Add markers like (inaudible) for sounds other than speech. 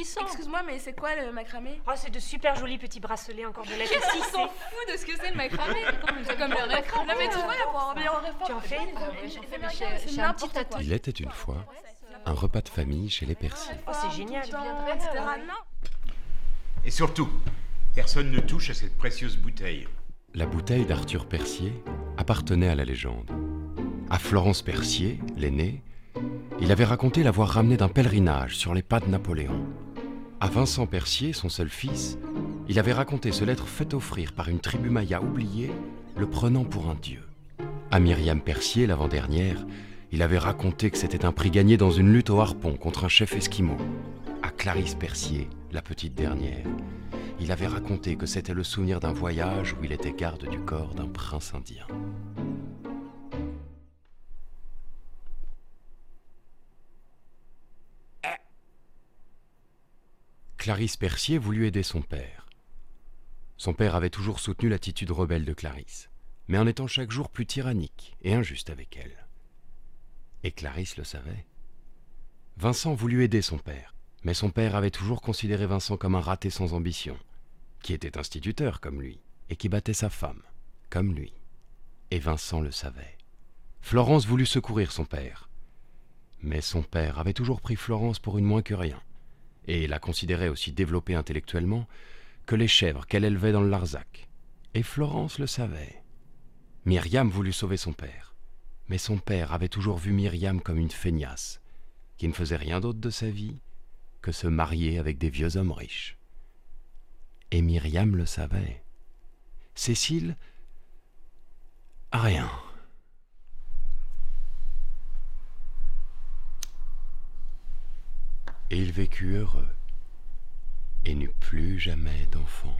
Excuse-moi, mais c'est quoi le macramé? Oh, c'est de super jolis petits bracelets en cordelettes (laughs) Ils aussi. s'en foutent de ce que c'est le macramé. (laughs) C'est comme le rêve. Non, mais tu vois, pour Tu en fais C'est J'ai un n'importe petit quoi. Il était une fois un repas de famille chez les Perciers. Oh, c'est génial. etc. Non. Et surtout, personne ne touche à cette précieuse bouteille. La bouteille d'Arthur Percier appartenait à la légende. À Florence Percier, l'aînée, il avait raconté l'avoir ramenée d'un pèlerinage sur les pas de Napoléon. À Vincent Percier, son seul fils, il avait raconté se l'être fait offrir par une tribu maya oubliée, le prenant pour un dieu. À Myriam Percier, l'avant-dernière, il avait raconté que c'était un prix gagné dans une lutte au harpon contre un chef esquimau. À Clarisse Percier, la petite dernière, il avait raconté que c'était le souvenir d'un voyage où il était garde du corps d'un prince indien. Clarisse Percier voulut aider son père. Son père avait toujours soutenu l'attitude rebelle de Clarisse, mais en étant chaque jour plus tyrannique et injuste avec elle. Et Clarisse le savait. Vincent voulut aider son père, mais son père avait toujours considéré Vincent comme un raté sans ambition, qui était instituteur comme lui, et qui battait sa femme, comme lui. Et Vincent le savait. Florence voulut secourir son père, mais son père avait toujours pris Florence pour une moins que rien, et la considérait aussi développée intellectuellement que les chèvres qu'elle élevait dans le Larzac. Et Florence le savait. Myriam voulut sauver son père, mais son père avait toujours vu Myriam comme une feignasse, qui ne faisait rien d'autre de sa vie que se marier avec des vieux hommes riches. Et Myriam le savait. Cécile? Rien. Et il vécut heureux et n'eut plus jamais d'enfant.